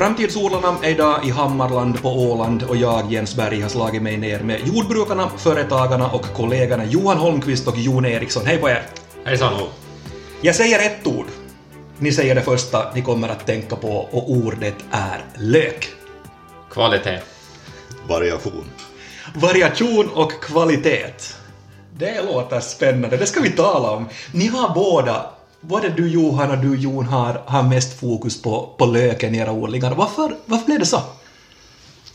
Framtidsodlarna är idag i Hammarland på Åland och jag, Jens Berg, har slagit mig ner med jordbrukarna, företagarna och kollegorna Johan Holmqvist och Jon Eriksson. Hej på er! Hejsan! Jag säger ett ord. Ni säger det första ni kommer att tänka på och ordet är lök. Kvalitet. Variation. Variation och kvalitet. Det låter spännande, det ska vi tala om. Ni har båda, både du Johan och du Jon, har, har mest fokus på, på löken i era odlingar. Varför, varför blev det så?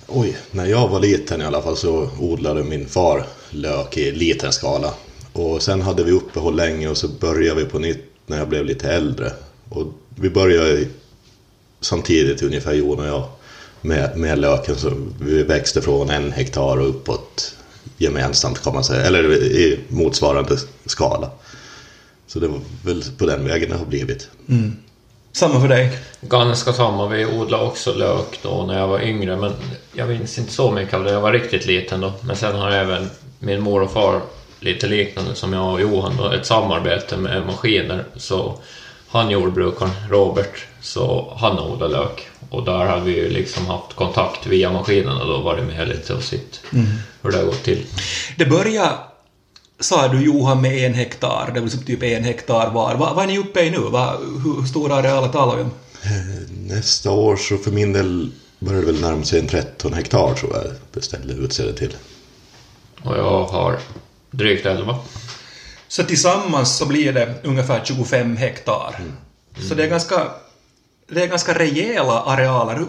Oj, när jag var liten i alla fall så odlade min far lök i liten skala. Och sen hade vi uppehåll länge och så började vi på nytt när jag blev lite äldre. Och vi började samtidigt ungefär Jon och jag med, med löken. Så vi växte från en hektar och uppåt gemensamt kan man säga. Eller i motsvarande skala. Så det var väl på den vägen det har blivit. Mm. Samma för dig? Ganska samma. Vi odlade också lök då när jag var yngre men jag minns inte så mycket av det. Jag var riktigt liten då. Men sen har även min mor och far lite liknande som jag och Johan då, ett samarbete med maskiner. Så han jordbrukaren, Robert, så han odlade lök. Och där hade vi ju liksom haft kontakt via maskinerna då, varit med lite och sett mm. hur det har gått till. Det började, sa du Johan, med en hektar, det var liksom typ en hektar var. Vad, vad är ni uppe i nu? Vad, hur stora arealer talar vi om? Nästa år så för min del börjar det väl närma sig en 13 hektar tror jag bestämde utse det till. Och jag har drygt 11. Så tillsammans så blir det ungefär 25 hektar. Mm. Mm. Så det är ganska, det är ganska rejäla arealer.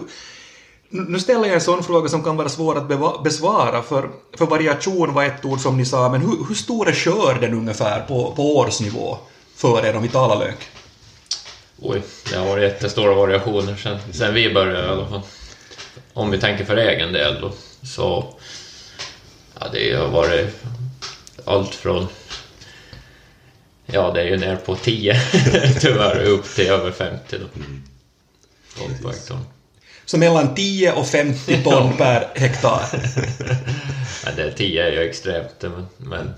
Nu ställer jag en sån fråga som kan vara svår att besvara, för, för variation var ett ord som ni sa, men hur, hur stor är skörden ungefär på, på årsnivå för er om vi talar lök? Oj, det har varit jättestora variationer sen, sen vi började i alla fall. Om vi tänker för egen del då, så ja, det har varit allt från Ja, det är ju ner på 10 tyvärr, upp till över 50 då. Mm. Så mellan 10 och 50 ton per hektar? ja, det 10 är ju extremt, men... Men,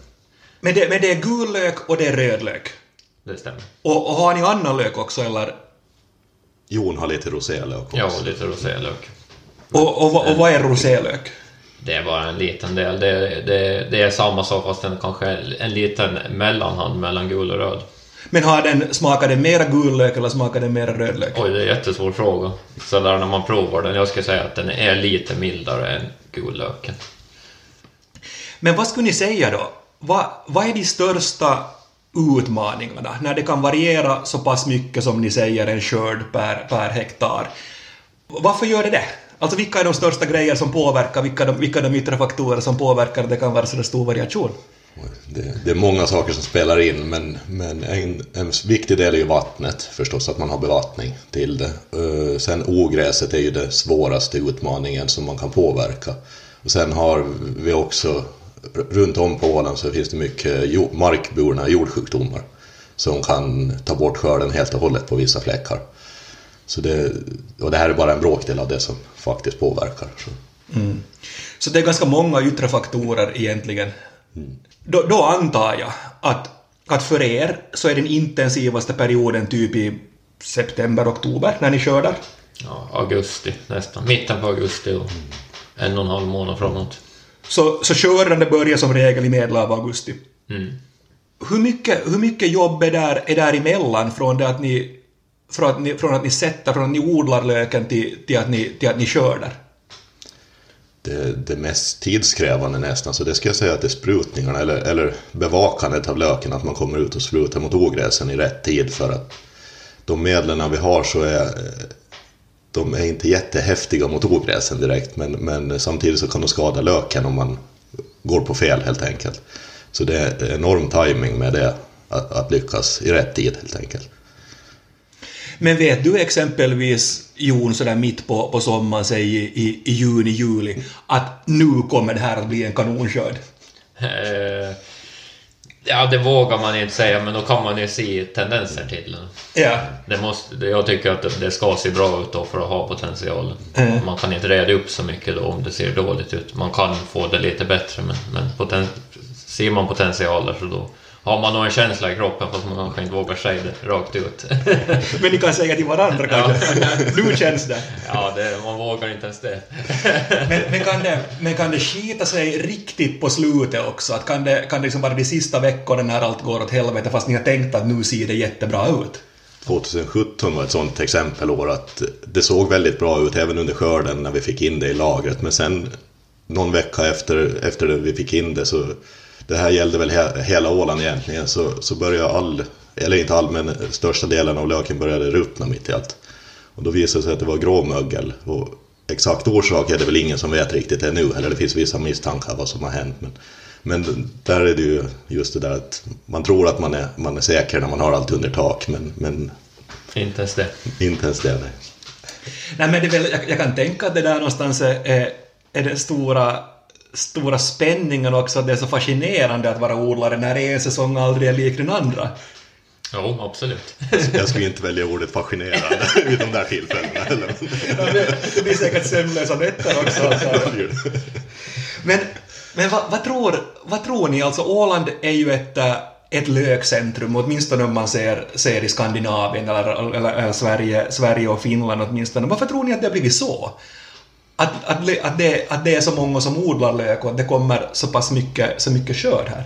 men, det, men det är gul lök och det är röd lök? Det stämmer. Och, och har ni annan lök också, eller? Jon har lite rosélök också. Ja, lite rosélök. Och, och, och, och vad är rosélök? Det är bara en liten del. Det, det, det är samma sak fast en, kanske en liten mellanhand mellan gul och röd. Men har den, smakar den mera gul lök eller smakar den mera rödlök? Oj, det är en jättesvår fråga. Så där när man provar den, jag skulle säga att den är lite mildare än gullöken. Men vad skulle ni säga då? Vad, vad är de största utmaningarna när det kan variera så pass mycket som ni säger en skörd per, per hektar? Varför gör det det? Alltså vilka är de största grejer som påverkar, vilka de, vilka de yttre faktorer som påverkar det kan vara så stor variation? Det, det, är många saker som spelar in men, men en, en, viktig del är ju vattnet förstås, att man har bevattning till det. Uh, sen ogräset är ju det svåraste utmaningen som man kan påverka. Och sen har vi också, runt om på Åland så finns det mycket jord, markburna jordsjukdomar som kan ta bort skörden helt och hållet på vissa fläckar. Så det, och det här är bara en bråkdel av det som faktiskt påverkar. Så, mm. så det är ganska många yttre faktorer egentligen. Mm. Då, då, antar jag att, att för er så är den intensivaste perioden typ i september, oktober när ni skördar? Ja, augusti nästan. Mitten på augusti och en och en halv månad framåt. Så, så skördandet börjar som regel i medel av augusti? Mm. Hur, mycket, hur mycket jobb är där, är där emellan från det att ni från att ni, från att ni sätter, från att ni odlar löken till, till, att, ni, till att ni skördar? Det, det mest tidskrävande nästan, så det ska jag säga att det är sprutningarna eller, eller bevakandet av löken, att man kommer ut och sprutar mot ogräsen i rätt tid för att de medlen vi har så är de är inte jättehäftiga mot ogräsen direkt men, men samtidigt så kan de skada löken om man går på fel helt enkelt. Så det är enorm timing med det, att, att lyckas i rätt tid helt enkelt. Men vet du exempelvis, Jon, sådär mitt på, på sommaren, säg i, i, i juni, juli, att nu kommer det här att bli en kanonskörd? Eh, ja, det vågar man inte säga, men då kan man ju se tendenser till. Ja. Det måste, jag tycker att det, ska se bra ut då för att ha potential. Mm. Man kan inte reda upp så mycket då om det ser dåligt ut. Man kan få det lite bättre, men, men poten, ser man potentialer så då har man nog en känsla i kroppen fast man kanske inte vågar säga det rakt ut. Men ni kan säga till varandra kanske. nu känns det. ja, det, man vågar inte ens det. Men, men, kan det. men kan det skita sig riktigt på slutet också? Att kan det, kan det liksom vara de sista veckorna när allt går åt helvete fast ni har tänkt att nu ser det jättebra ut? 2017 var ett sånt exempelår att det såg väldigt bra ut även under skörden när vi fick in det i lagret. Men sen någon vecka efter, efter det vi fick in det så det här gällde väl he, hela Åland egentligen så, så började all, eller inte all men största delen av löken började ruttna mitt i allt. Och då visade det sig att det var gråmögel. Och exakt orsak är det väl ingen som vet riktigt ännu, eller det finns vissa misstankar vad som har hänt. Men, men där är det ju just det där att man tror att man är, man är säker när man har allt under tak, men, men inte ens det. Inte ens det, nej. Nej, men det är väl, jag, jag kan tänka att det där någonstans är, är den stora stora spänningen också, att det är så fascinerande att vara odlare när en säsong aldrig är lik den andra. Jo, absolut. Jag skulle inte välja ordet fascinerande vid de där tillfällena. Eller? det blir säkert sömnlösa nätter också. Men, men vad, vad, tror, vad tror ni? Alltså Åland är ju ett, äh, ett lökcentrum, åtminstone om man ser, ser i Skandinavien eller, eller, eller Sverige, Sverige och Finland åtminstone. Varför tror ni att det har blivit så? Att, att, att, det, att det är så många som odlar lök och att det kommer så pass mycket, så mycket skörd här?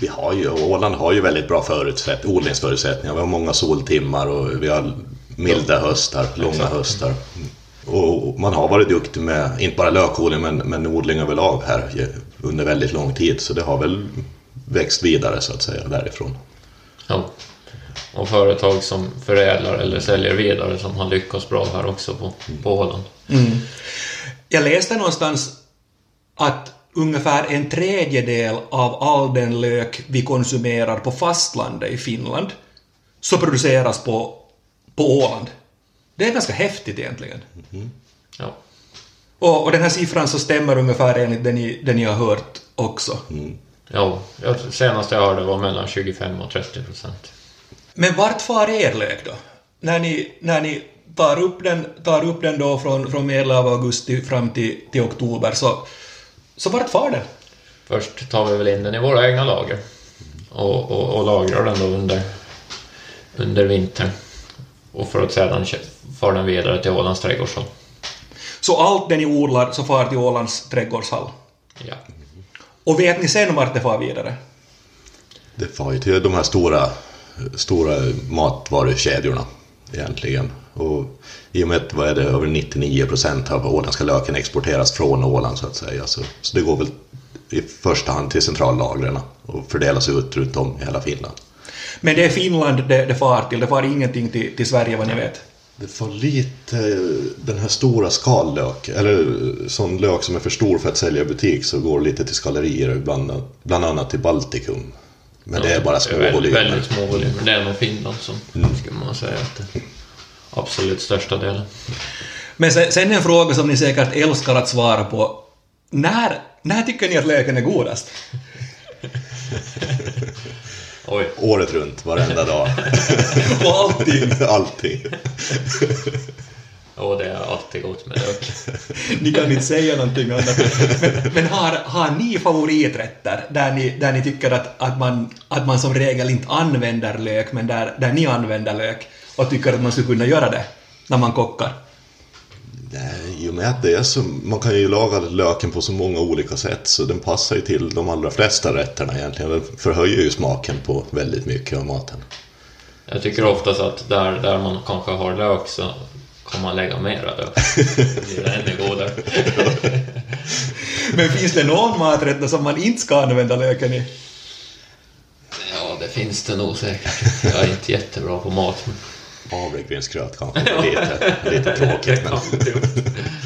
Vi har ju, Åland har ju väldigt bra förutsätt, odlingsförutsättningar. Vi har många soltimmar och vi har milda höstar, långa höstar. Och man har varit duktig med, inte bara lökodling, men, men odling överlag här under väldigt lång tid. Så det har väl växt vidare så att säga därifrån. Ja och företag som förädlar eller säljer vidare som har lyckats bra här också på, på Åland. Mm. Jag läste någonstans att ungefär en tredjedel av all den lök vi konsumerar på fastlandet i Finland så produceras på, på Åland. Det är ganska häftigt egentligen. Mm. Ja. Och, och den här siffran så stämmer ungefär enligt det ni, det ni har hört också. Mm. Ja, senast jag hörde var mellan 25 och 30 procent. Men vart far er lök då? När ni, när ni tar, upp den, tar upp den då från, från medel av augusti fram till, till oktober, så, så vart far den? Först tar vi väl in den i våra egna lager och, och, och lagrar den då under, under vintern. Och för att sedan far den vidare till Ålands trädgårdshall. Så allt det ni odlar så far till Ålands trädgårdshall? Ja. Och vet ni sen vart det far vidare? Det far ju till de här stora stora matvarukedjorna egentligen. Och i och med att vad är det, över 99 procent av åländska löken exporteras från Åland så att säga. Så, så det går väl i första hand till centrallagren och fördelas ut runt om i hela Finland. Men det är Finland det, det far till, det far ingenting till, till Sverige vad ni vet? Det får lite den här stora skallök, eller sån lök som är för stor för att sälja i butik så går lite till skallerier, bland, bland annat till Baltikum. Men ja, det är bara små väldigt, volymer. Väldigt små volymer. Det är nog Finland som mm. skulle man säga att det absolut största delen. Men sen, sen en fråga som ni säkert älskar att svara på. När, när tycker ni att löken är godast? Oj. Året runt, varenda dag. Och allting? allting. Och det är alltid gott med lök. ni kan inte säga någonting annat. Men, men, har, har ni favoriträtter där ni, där ni tycker att, att, man, att man som regel inte använder lök, men där, där ni använder lök och tycker att man skulle kunna göra det när man kockar? Nej, i och med att det är så, man kan ju laga löken på så många olika sätt så den passar ju till de allra flesta rätterna egentligen. Den förhöjer ju smaken på väldigt mycket av maten. Jag tycker oftast att där, där man kanske har lök så kan man lägga mera då. Det blir ännu godare. Men finns det någon maträtt som man inte ska använda löken i? Ja, det finns det nog säkert. Jag är inte jättebra på mat. Men... Havregrynsgröt kanske är lite, lite tråkigt. Men...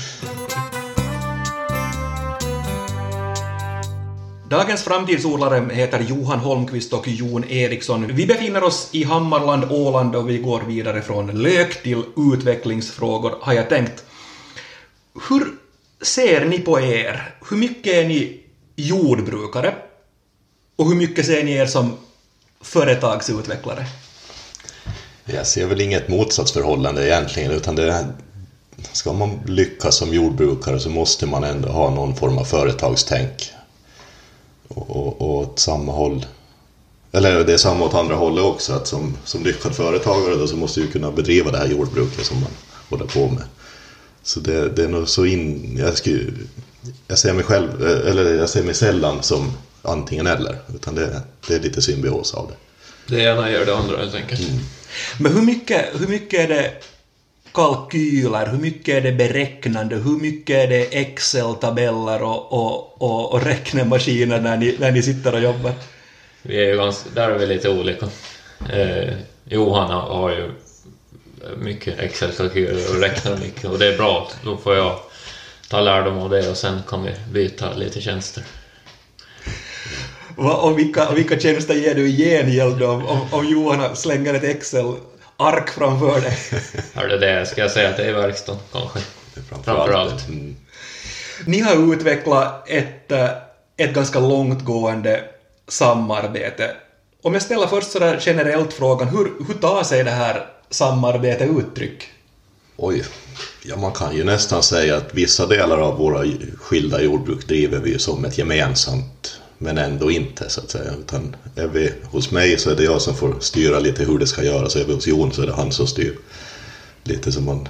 Dagens framtidsodlare heter Johan Holmqvist och Jon Eriksson. Vi befinner oss i Hammarland, Åland och vi går vidare från lök till utvecklingsfrågor, har jag tänkt. Hur ser ni på er? Hur mycket är ni jordbrukare? Och hur mycket ser ni er som företagsutvecklare? Jag ser väl inget motsatsförhållande egentligen, utan det ska man lyckas som jordbrukare så måste man ändå ha någon form av företagstänk och, och, åt samma håll. Eller det är samma åt andra hållet också, att som, som lyckad företagare då, så måste du kunna bedriva det här jordbruket som man håller på med. Så det, det är nog så in... Jag, skulle, jag ser mig själv, eller jag ser mig sällan som antingen eller, utan det, det är lite symbios av det. Det ena gör det andra helt enkelt. Men hur mycket, hur mycket är det kalkyler, hur mycket är det beräknande, hur mycket är det Excel-tabeller och, och, och, och räknemaskiner när ni, när ni sitter och jobbar? Vi är ju ganska, där är vi lite olika. Eh, Johan har ju mycket Excel-kalkyler och räknar mycket och det är bra. Då får jag ta lärdom av det och sen kan vi byta lite tjänster. Va, och, vilka, och vilka tjänster ger du i gengäld om, om, om Johan slänger ett Excel-ark framför dig? Är det det? Ska jag säga att det är verkstaden kanske? Det är Framförallt. Mm. Ni har utvecklat ett, eh, ett ganska långtgående samarbete. Om jag ställer först sådär generellt frågan, hur, hur tar sig det här samarbetet uttryck? Oj, ja man kan ju nästan säga att vissa delar av våra skilda jordbruk driver vi som ett gemensamt men ändå inte så att säga. Utan är vi hos mig så är det jag som får styra lite hur det ska göras. Är vi hos Jon så är det han som styr. Lite som man...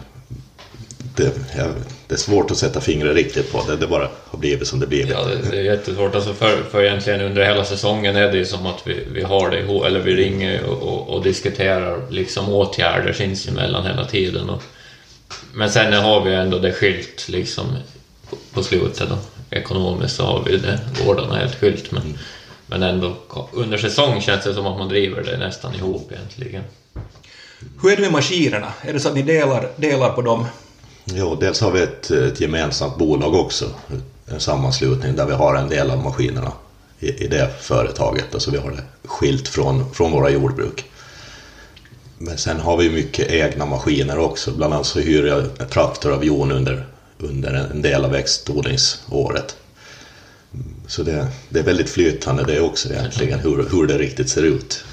Det, jag, det är svårt att sätta fingret riktigt på det. Det bara har blivit som det blivit. Ja, det, det är jättesvårt. Alltså för, för egentligen under hela säsongen är det ju som att vi, vi har det ihop, eller vi ringer och, och, och diskuterar liksom åtgärder sinsemellan hela tiden. Och, men sen har vi ändå det skilt liksom på, på slutet då. Ekonomiskt så har vi det, gårdarna helt skilt men, men ändå under säsong känns det som att man driver det nästan ihop egentligen. Hur är det med maskinerna? Är det så att ni delar, delar på dem? Jo, dels har vi ett, ett gemensamt bolag också. En sammanslutning där vi har en del av maskinerna i, i det företaget. Alltså vi har det skilt från, från våra jordbruk. Men sen har vi mycket egna maskiner också. Bland annat så hyr jag en traktor av Jon under, under en del av växtodlingsåret. Så det, det är väldigt flytande det också egentligen, hur, hur det riktigt ser ut.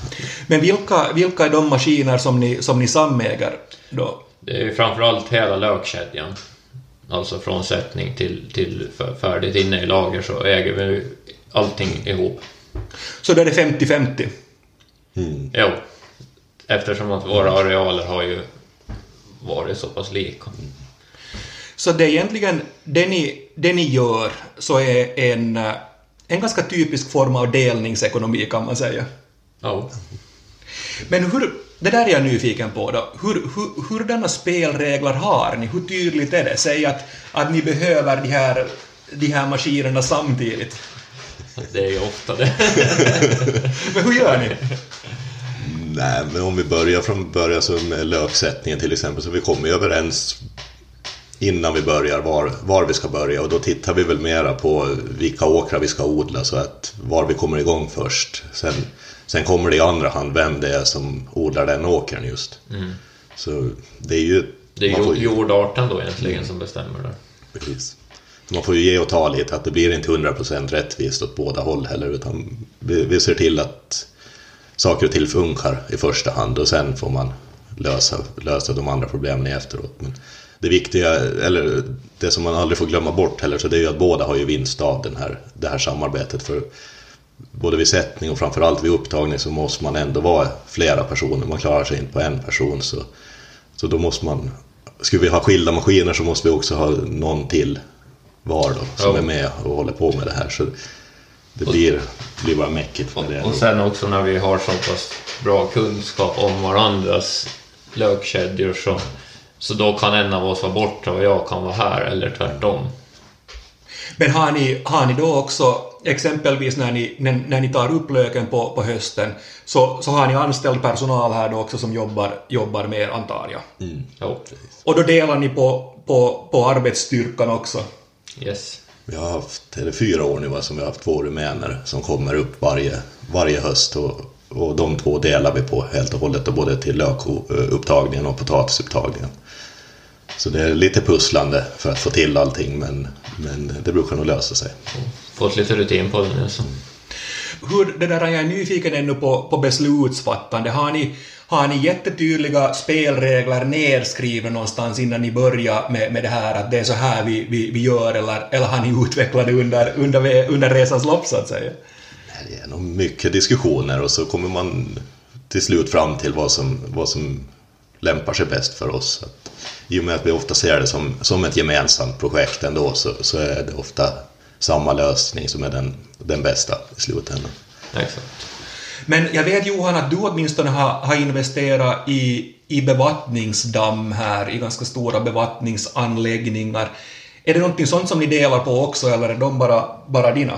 Men vilka, vilka är de maskiner som ni, som ni samäger då? Det är ju framförallt hela lökkedjan. Alltså från sättning till, till färdigt inne i lager så äger vi allting ihop. Så då är det 50-50? Mm. Jo. Eftersom att våra arealer har ju varit så pass lika. Så det är egentligen det ni, det ni gör så är en, en ganska typisk form av delningsekonomi kan man säga. Ja. Men hur, det där är jag nyfiken på då. Hur, hur, hurdana spelregler har ni? Hur tydligt är det? Säg att, att ni behöver de här, de här maskinerna samtidigt. Det är ju ofta det. Men hur gör ni? Nej, men om vi börjar från början så med löksättningen till exempel så vi kommer ju överens innan vi börjar var, var vi ska börja och då tittar vi väl mera på vilka åkrar vi ska odla så att var vi kommer igång först. Sen, sen kommer det i andra hand vem det är som odlar den åkern just. Mm. Så det är ju... Det är ju ju- jordarten då egentligen som bestämmer där. Precis. Man får ju ge och ta lite, att det blir inte 100% rättvist åt båda håll heller utan vi, vi ser till att saker och ting funkar i första hand och sen får man lösa, lösa de andra problemen efteråt. Men det viktiga, eller det som man aldrig får glömma bort heller, så det är ju att båda har ju vinst av den här, det här samarbetet. För både vid sättning och framförallt vid upptagning så måste man ändå vara flera personer. Man klarar sig inte på en person. Så, så då måste man, skulle vi ha skilda maskiner så måste vi också ha någon till var då, som Ja. är med och håller på med det här. Så det blir, blir bara mäckigt med det. Och sen också när vi har så pass bra kunskap om varandras lökkedjor så, så då kan en av oss vara borta och jag kan vara här eller tvärtom. Men har ni, har ni då också, exempelvis när ni, när, när ni tar upp löken på, på hösten, så, så har ni anställd personal här då också som jobbar, jobbar med er, antar jag? Jo. Och då delar ni på, på, på arbetsstyrkan också? Yes. Vi har haft, det fyra år nu va, som vi har haft två rumäner som kommer upp varje, varje höst och, och de två delar vi på helt och hållet, och både till lökupptagningen och potatisupptagningen. Så det är lite pusslande för att få till allting men, men det brukar nog lösa sig. Fått lite rutin på det nu så. Hur, det där är jag nyfiken ännu på, på beslutsfattande. Har ni, har ni jättetydliga spelregler nedskrivna någonstans innan ni börjar med, med det här att det är så här vi, vi, vi gör eller, eller har ni utvecklat det under, under, under resans lopp så att säga? Det är nog mycket diskussioner och så kommer man till slut fram till vad som, vad som lämpar sig bäst för oss. I och med att vi ofta ser det som, som ett gemensamt projekt ändå så, så är det ofta samma lösning som är den, den bästa i slutändan. Exakt. Men jag vet Johan att du åtminstone har, har investerat i, i bevattningsdamm här, i ganska stora bevattningsanläggningar. Är det någonting sånt som ni delar på också eller är de bara, bara dina?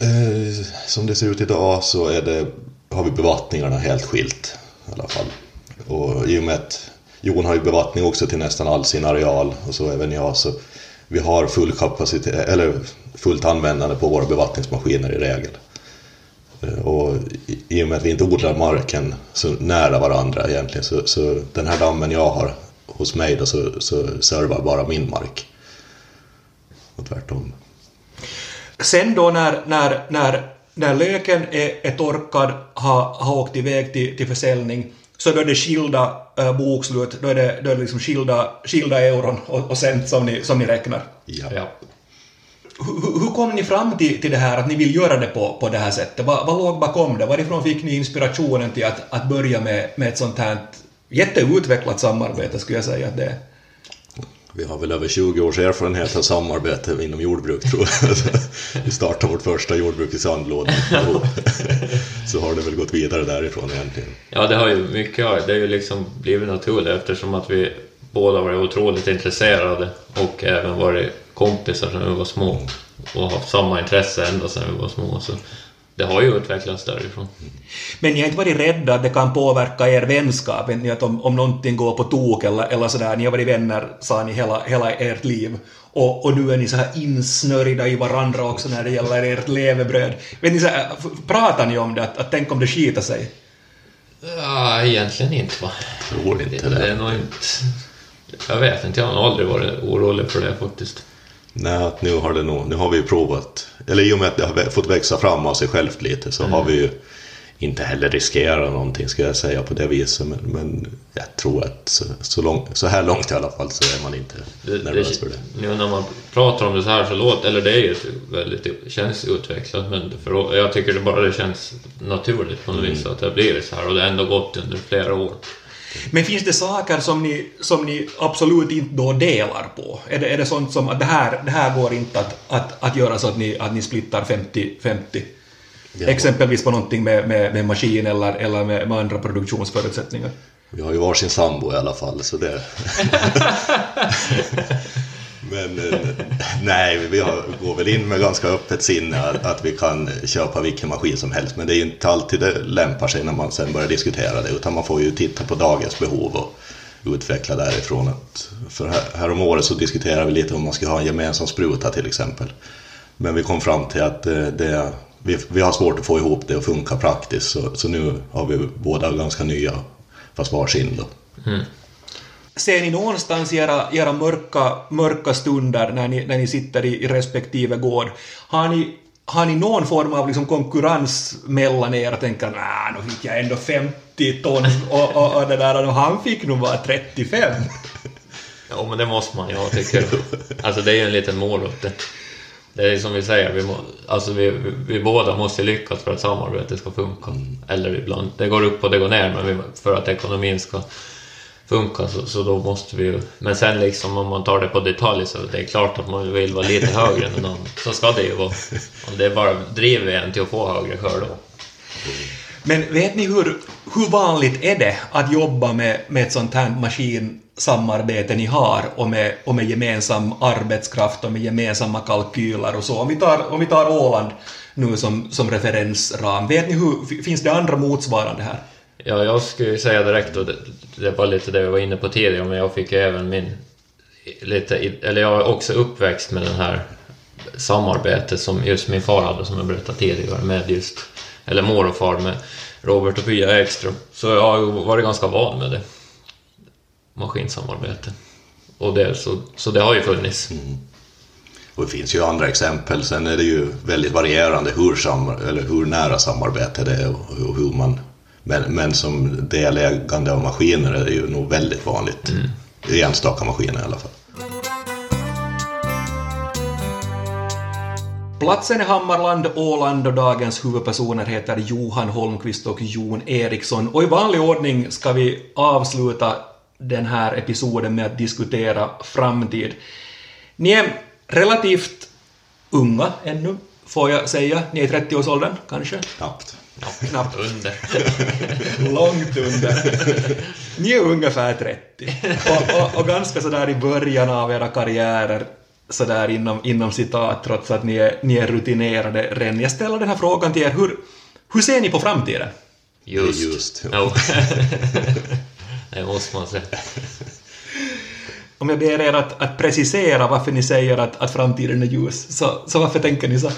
Eh, som det ser ut idag så är det, har vi bevattningarna helt skilt i alla fall. Och i och med att Jon har ju bevattning också till nästan all sin areal och så även jag så vi har full kapacitet, eller fullt användande på våra bevattningsmaskiner i regel. Eh, och i och med att vi inte odlar marken så nära varandra egentligen så, så den här dammen jag har hos mig då så, så servar bara min mark. Och tvärtom. Sen då när, när, när, när löken är, är torkad, har, har åkt iväg till, till försäljning, så då är det skilda äh, bokslut, då är det, då är det liksom skilda, skilda euron och, och cent som ni, som ni räknar. Ja. Ja. Hur, hur kom ni fram till, till det här att ni vill göra det på, på det här sättet? Vad, vad låg bakom det? Varifrån fick ni inspirationen till att, att börja med, med ett sånt här jätteutvecklat samarbete skulle jag säga att det är? Vi har väl över 20 års erfarenhet av samarbete inom jordbruk tror jag. Vi startade vårt första jordbruk i sandlådan. Så har det väl gått vidare därifrån egentligen. Ja, det har ju mycket, det har ju liksom blivit naturligt eftersom att vi båda varit otroligt intresserade och även varit kompisar sedan vi var små och haft samma intresse ända sedan vi var små. Så det har ju utvecklats därifrån. Men ni har inte varit rädda att det kan påverka er vänskap? Vet ni att om, om någonting går på tok eller, eller sådär, ni har varit vänner, sa ni, hela, hela ert liv. Och, och nu är ni så här insnörjda i varandra också när det gäller ert levebröd. Vet ni, så här, pratar ni om det? Att, att tänk om det skiter sig? Ja, egentligen inte va? Tror inte Det det. är nog inte... Jag vet inte, jag har aldrig varit orolig för det faktiskt. Nej, att nu har det nog, nu har vi ju provat. Eller i och med att det har fått växa fram av sig självt lite så har vi ju inte heller riskerat någonting ska jag säga på det viset. Men, men jag tror att så, så, lång, så här långt i alla fall så är man inte Det, nervös för det, det. nu när man pratar om det så här så låter, eller det är ju väldigt, känns utvecklat men för, jag tycker det bara det känns naturligt på något vis att det blir så här och det har ändå gått under flera år. Men finns det saker som ni, som ni absolut inte då delar på? Är det, är det sånt som att det här, det här går inte att, att, att göra så att ni, att ni splittar 50-50? Ja. Exempelvis på någonting med, med, med maskin eller, eller med, med andra produktionsförutsättningar. Vi har ju varsin sambo i alla fall så det... Men eh, nej, vi har, går väl in med ganska öppet sinne att, att vi kan köpa vilken maskin som helst. Men det är ju inte alltid det lämpar sig när man sen börjar diskutera det. Utan man får ju titta på dagens behov och utveckla därifrån. Att, för här, här om året så diskuterade vi lite om man ska ha en gemensam spruta till exempel. Men vi kom fram till att eh, det, det, vi, vi har svårt att få ihop det och funka praktiskt. Så, så nu har vi båda ganska nya, fast varsin då. Mm. Ser ni någonstans i era, era mörka, mörka stunder när ni, när ni sitter i, i respektive gård, har ni, har ni någon form av liksom konkurrens mellan er och tänker nah, nu fick jag ändå 50 ton och, och, och det där och han fick nog bara 35. Ja, men det måste man ju ha, tycker jag. Alltså det är ju en liten morot det. Det är som vi säger, vi, må, alltså vi, vi, vi båda måste lyckas för att samarbetet ska funka. Eller ibland, det går upp och det går ner, men vi, för att ekonomin ska funka så, så då måste vi ju... Men sen liksom om man tar det på detalj så det är klart att man vill vara lite högre än någon annan. Så ska det ju vara. Om det bara driver en till att få högre skörd då. Men vet ni hur, hur vanligt är det att jobba med, med ett sånt här maskinsamarbete ni har och med, och med gemensam arbetskraft och med gemensamma kalkyler och så? Om vi tar, om vi tar Åland nu som, som referensram, vet ni hur, finns det andra motsvarande här? Ja, jag skulle ju säga direkt och det, det var lite det vi var inne på tidigare, men jag fick ju även min... Lite, eller jag är också uppväxt med den här samarbetet som just min far hade, som jag berättade tidigare, med just... Eller mor och far med Robert och Pia Ekström. Så jag har ju varit ganska van med det. Maskinsamarbete. Och det, så, så det har ju funnits. Mm. Och det finns ju andra exempel. Sen är det ju väldigt varierande hur, sam- eller hur nära samarbete det är och hur man... Men, men som delägande av maskiner är det ju nog väldigt vanligt. I enstaka maskiner i alla fall. Platsen är Hammarland, Åland och dagens huvudpersoner heter Johan Holmqvist och Jon Eriksson. Och i vanlig ordning ska vi avsluta den här episoden med att diskutera framtid. Ni är relativt unga ännu, får jag säga. Ni är i 30-årsåldern, kanske? Knappt. Ja, Knappt. under. Långt under. Ni är ungefär 30. Och, och, och ganska sådär i början av era karriärer, sådär inom, inom citat, trots att ni är, ni är rutinerade redan. Jag ställer den här frågan till er, hur, hur ser ni på framtiden? Just. Just. Jo. det måste man säga. Om jag ber er att, att precisera varför ni säger att, att framtiden är ljus, så, så varför tänker ni så?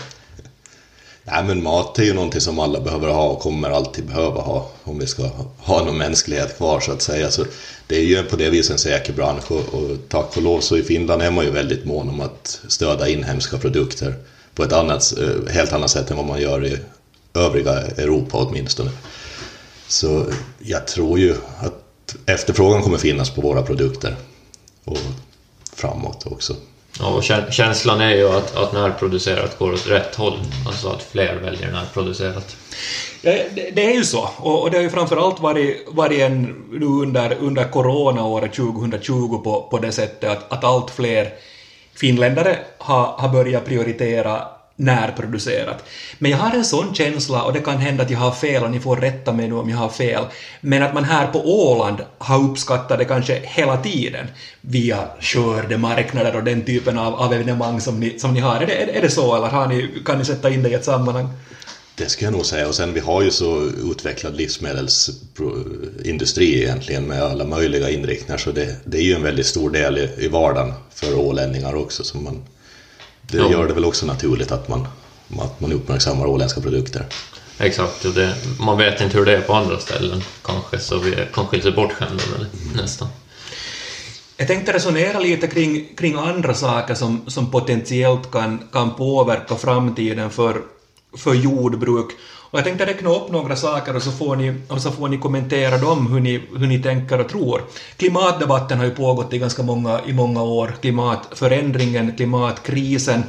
Nej men mat är ju någonting som alla behöver ha och kommer alltid behöva ha om vi ska ha någon mänsklighet kvar så att säga. Så det är ju på det viset en säker bransch och, och tack och lov så i Finland är man ju väldigt mån om att stödja inhemska produkter på ett annat, eh, helt annat sätt än vad man gör i övriga Europa åtminstone. Så jag tror ju att efterfrågan kommer finnas på våra produkter och framåt också. Ja, och känslan är ju att, att närproducerat går åt rätt håll. Alltså att fler väljer närproducerat. Eh, det, det är ju så, och, och det har ju framförallt varit, varit en, nu under, under coronaåret 2020 på, på det sättet att, att allt fler finländare har, har börjat prioritera närproducerat. Men jag har en sån känsla, och det kan hända att jag har fel och ni får rätta mig nu om jag har fel, men att man här på Åland har uppskattat det kanske hela tiden via skördemarknader och den typen av, av evenemang som ni, som ni har. Är det, är det så, eller har ni, kan ni sätta in det i ett sammanhang? Det ska jag nog säga. Och sen vi har ju så utvecklad livsmedelsindustri egentligen med alla möjliga inriktningar. Så det, det är ju en väldigt stor del i, i vardagen för ålänningar också. Så man, det Ja. gör det väl också naturligt att man, att man uppmärksammar åländska produkter. Exakt, och det, man vet inte hur det är på andra ställen kanske, så vi är kanske lite bortskämda med det nästan. Jag tänkte resonera lite kring, kring andra saker som, som potentiellt kan, kan påverka framtiden för, för jordbruk. Och jag tänkte räkna upp några saker och så får ni, och så får ni kommentera dem hur ni, hur ni tänker och tror. Klimatdebatten har ju pågått i ganska många, i många år. Klimatförändringen, klimatkrisen.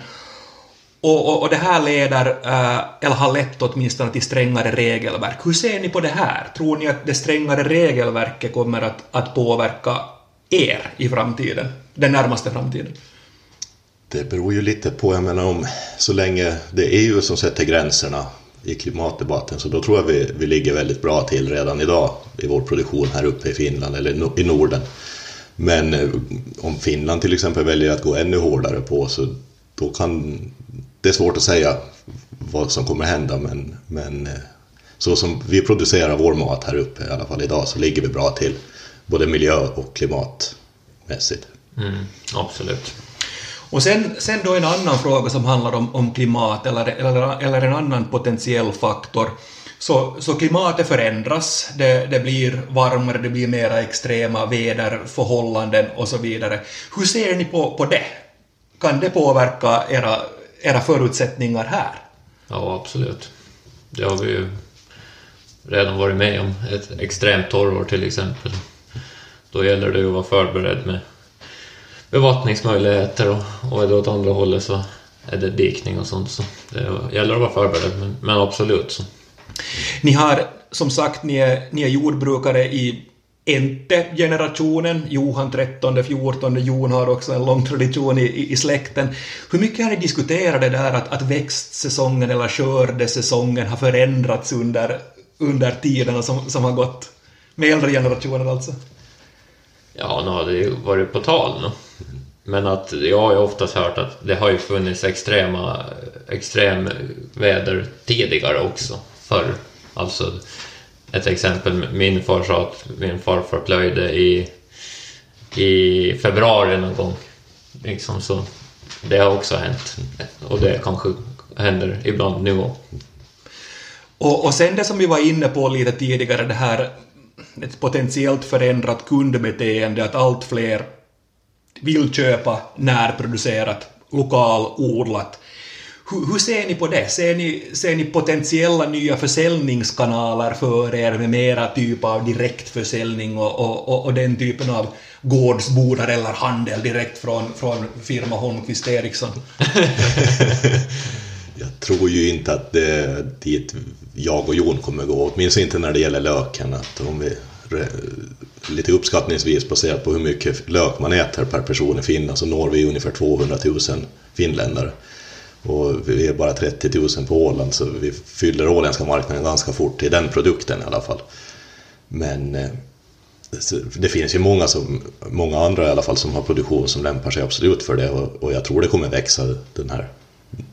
Och, och, och det här leder, eh, eller har lett åtminstone till strängare regelverk. Hur ser ni på det här? Tror ni att det strängare regelverket kommer att, att påverka er i framtiden? Den närmaste framtiden? Det beror ju lite på, jag menar om så länge det är EU som sätter gränserna i klimatdebatten så då tror jag vi, vi ligger väldigt bra till redan idag i vår produktion här uppe i Finland eller i Norden. Men eh, om Finland till exempel väljer att gå ännu hårdare på så då kan det är svårt att säga vad som kommer hända men, men eh, så som vi producerar vår mat här uppe i alla fall idag så ligger vi bra till både miljö och klimatmässigt. Mm, absolut. Och sen, sen då en annan fråga som handlar om, om klimat eller, eller, eller en annan potentiell faktor. Så, så klimatet förändras, det, det blir varmare, det blir mera extrema väderförhållanden och så vidare. Hur ser ni på, på det? Kan det påverka era, era förutsättningar här? Ja, absolut. Det har vi ju redan varit med om. Ett extremt torrår till exempel. Då gäller det ju att vara förberedd med bevattningsmöjligheter och, och är det åt andra hållet så är det dikning och sånt. Så det gäller att vara förberedd, men, men absolut. Så. Ni har, som sagt, ni är, ni är jordbrukare i Ente-generationen, Johan 13, 14, Jon har också en lång tradition i, i, i släkten. Hur mycket har ni diskuterat det där att, att växtsäsongen eller skördesäsongen har förändrats under, under tiderna som, som har gått? Med äldre generationer alltså. Ja, nu har det ju varit på tal nu. Men att jag har ju oftast hört att det har ju funnits extrema extremväder tidigare också. Förr. Alltså, ett exempel, min far sa att min farfar plöjde i, i februari någon gång. Liksom så. Det har också hänt. Och det kanske händer ibland nu också. Och, och sen det som vi var inne på lite tidigare, det här ett potentiellt förändrat kundbeteende, att allt fler vill köpa närproducerat, lokalodlat. Hur, hur ser ni på det? Ser ni, ser ni potentiella nya försäljningskanaler för er med mera typ av direktförsäljning och, och, och, och den typen av gårdsbodar eller handel direkt från, från firma Holmqvist Eriksson? jag tror ju inte att det är dit jag och Jon kommer gå, åtminstone inte när det gäller löken. Att om vi lite uppskattningsvis baserat på hur mycket lök man äter per person i Finland så når vi ungefär 200 000 finländare. Och vi är bara 30 000 på Åland så vi fyller åländska marknaden ganska fort i den produkten i alla fall. Men eh, det finns ju många, som, många andra i alla fall som har produktion som lämpar sig absolut för det och, och jag tror det kommer växa den här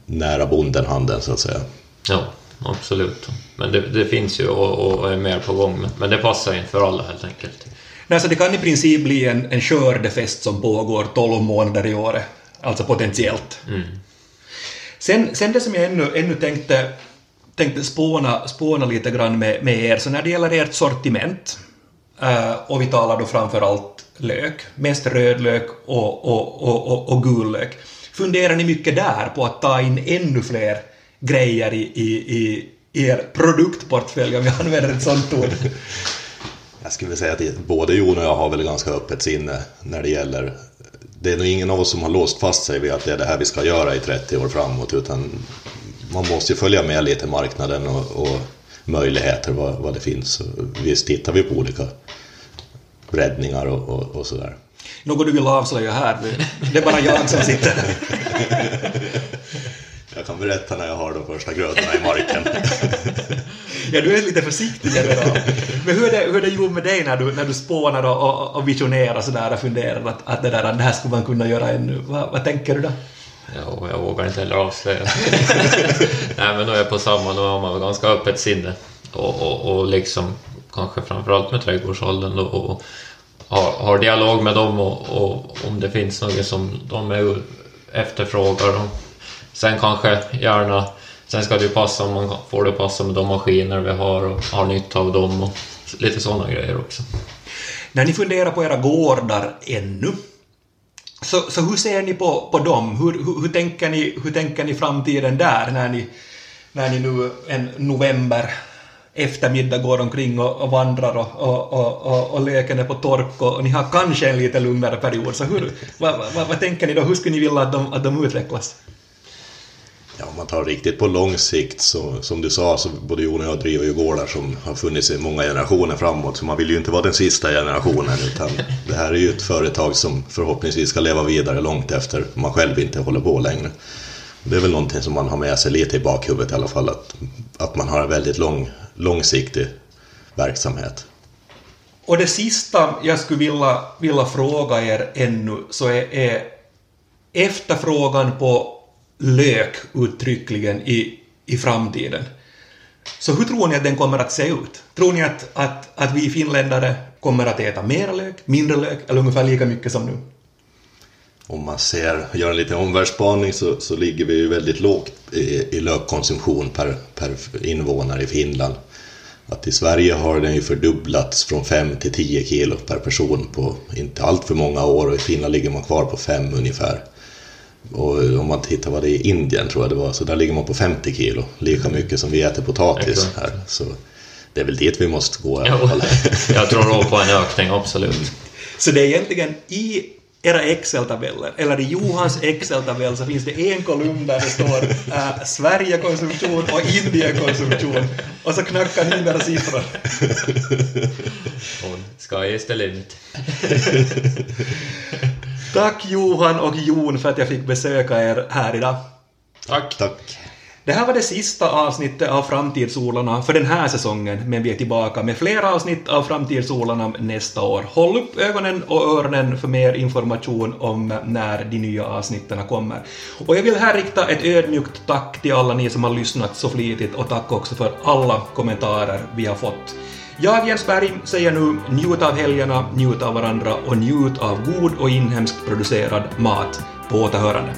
nära bonden-handeln så att säga. Ja, absolut. Men det, det finns ju och, och, är mer på gång. Men det passar inte för alla helt enkelt. Nej, så det kan i princip bli en, en skördefest som pågår 12 månader i året. Alltså potentiellt. Mm. Sen, sen det som jag ännu, ännu tänkte, tänkte spåna, spåna lite grann med, med er, så när det gäller ert sortiment, uh, och vi talar då framför allt lök, mest rödlök och, och, och, och, och gul lök. Funderar ni mycket där på att ta in ännu fler grejer i, i, i, er produktportfölj, om jag använder ett sånt ord? Jag skulle säga att både Jon och jag har väl ganska öppet sinne när det gäller det är nog ingen av oss som har låst fast sig vid att det är det här vi ska göra i 30 år framåt utan man måste ju följa med lite marknaden och, och möjligheter vad, vad det finns. Visst tittar vi på olika breddningar och, och, och sådär. Något du vill avslöja här? Det är bara jag som sitter berätta när jag har de första grödorna i marken. ja, du är lite försiktigare då. Men hur är det, hur är det jo med dig när du, när du spånar och, och, och visionerar sådär och funderar att, att det, där, det här skulle man kunna göra ännu? Va, vad tänker du då? Ja, jag vågar inte heller avslöja. Nej, men nu är jag på samma, nu har man ganska öppet sinne. Och, och, och liksom kanske framförallt med trädgårdsåldern och, och har, har dialog med dem och, och om det finns något som de är efterfrågar. Och sen kanske gärna Sen ska det ju passa om man får det passa med de maskiner vi har och har nytta av dem och lite sådana grejer också. När ni funderar på era gårdar ännu, så, så hur ser ni på, på dem? Hur, hur, hur, tänker ni, hur tänker ni framtiden där när ni, när ni nu en november eftermiddag går omkring och, och vandrar och, och, och, och, och leken är på tork och, och ni har kanske en lite lugnare period. Så hur, vad, vad, vad tänker ni då? Hur skulle ni vilja att de, att de utvecklas? Ja, om man tar riktigt på lång sikt så som du sa så både Jon och jag driver ju gårdar som har funnits i många generationer framåt så man vill ju inte vara den sista generationen utan det här är ju ett företag som förhoppningsvis ska leva vidare långt efter man själv inte håller på längre. Det är väl någonting som man har med sig lite i bakhuvudet i alla fall att, att man har en väldigt lång, långsiktig verksamhet. Och det sista jag skulle vilja, vilja fråga er ännu så är, är efterfrågan på lök uttryckligen i, i framtiden. Så hur tror ni att den kommer att se ut? Tror ni att, att, att vi finländare kommer att äta mera lök, mindre lök eller ungefär lika mycket som nu? Om man ser, gör en liten omvärldsspaning så, så ligger vi ju väldigt lågt i, i lökkonsumtion per, per invånare i Finland. Att i Sverige har den ju fördubblats från 5 till 10 kilo per person på inte allt för många år och i Finland ligger man kvar på 5 ungefär. Och om man tittar vad det är i Indien tror jag det var, så där ligger man på 50 kilo. Lika mycket som vi äter potatis här. Så det är väl dit vi måste gå i alla fall. jag tror nog på en ökning, absolut. Så det är egentligen i era Excel-tabeller, eller i Johans Excel-tabell så finns det en kolumn där det står äh, Sverige-konsumtion och Indien-konsumtion och så knackar ni några siffror. Och sky is the limit. Tack Johan och Jon för att jag fick besöka er här idag. Tack. Tack. Det här var det sista avsnittet av Framtidsodlarna för den här säsongen, men vi är tillbaka med fler avsnitt av Framtidsodlarna nästa år. Håll upp ögonen och öronen för mer information om när de nya avsnitten kommer. Och jag vill här rikta ett ödmjukt tack till alla ni som har lyssnat så flitigt och tack också för alla kommentarer vi har fått. Jag, Jens Berg, säger nu njut av helgerna, njut av varandra och njut av god och inhemskt producerad mat. På återhörande.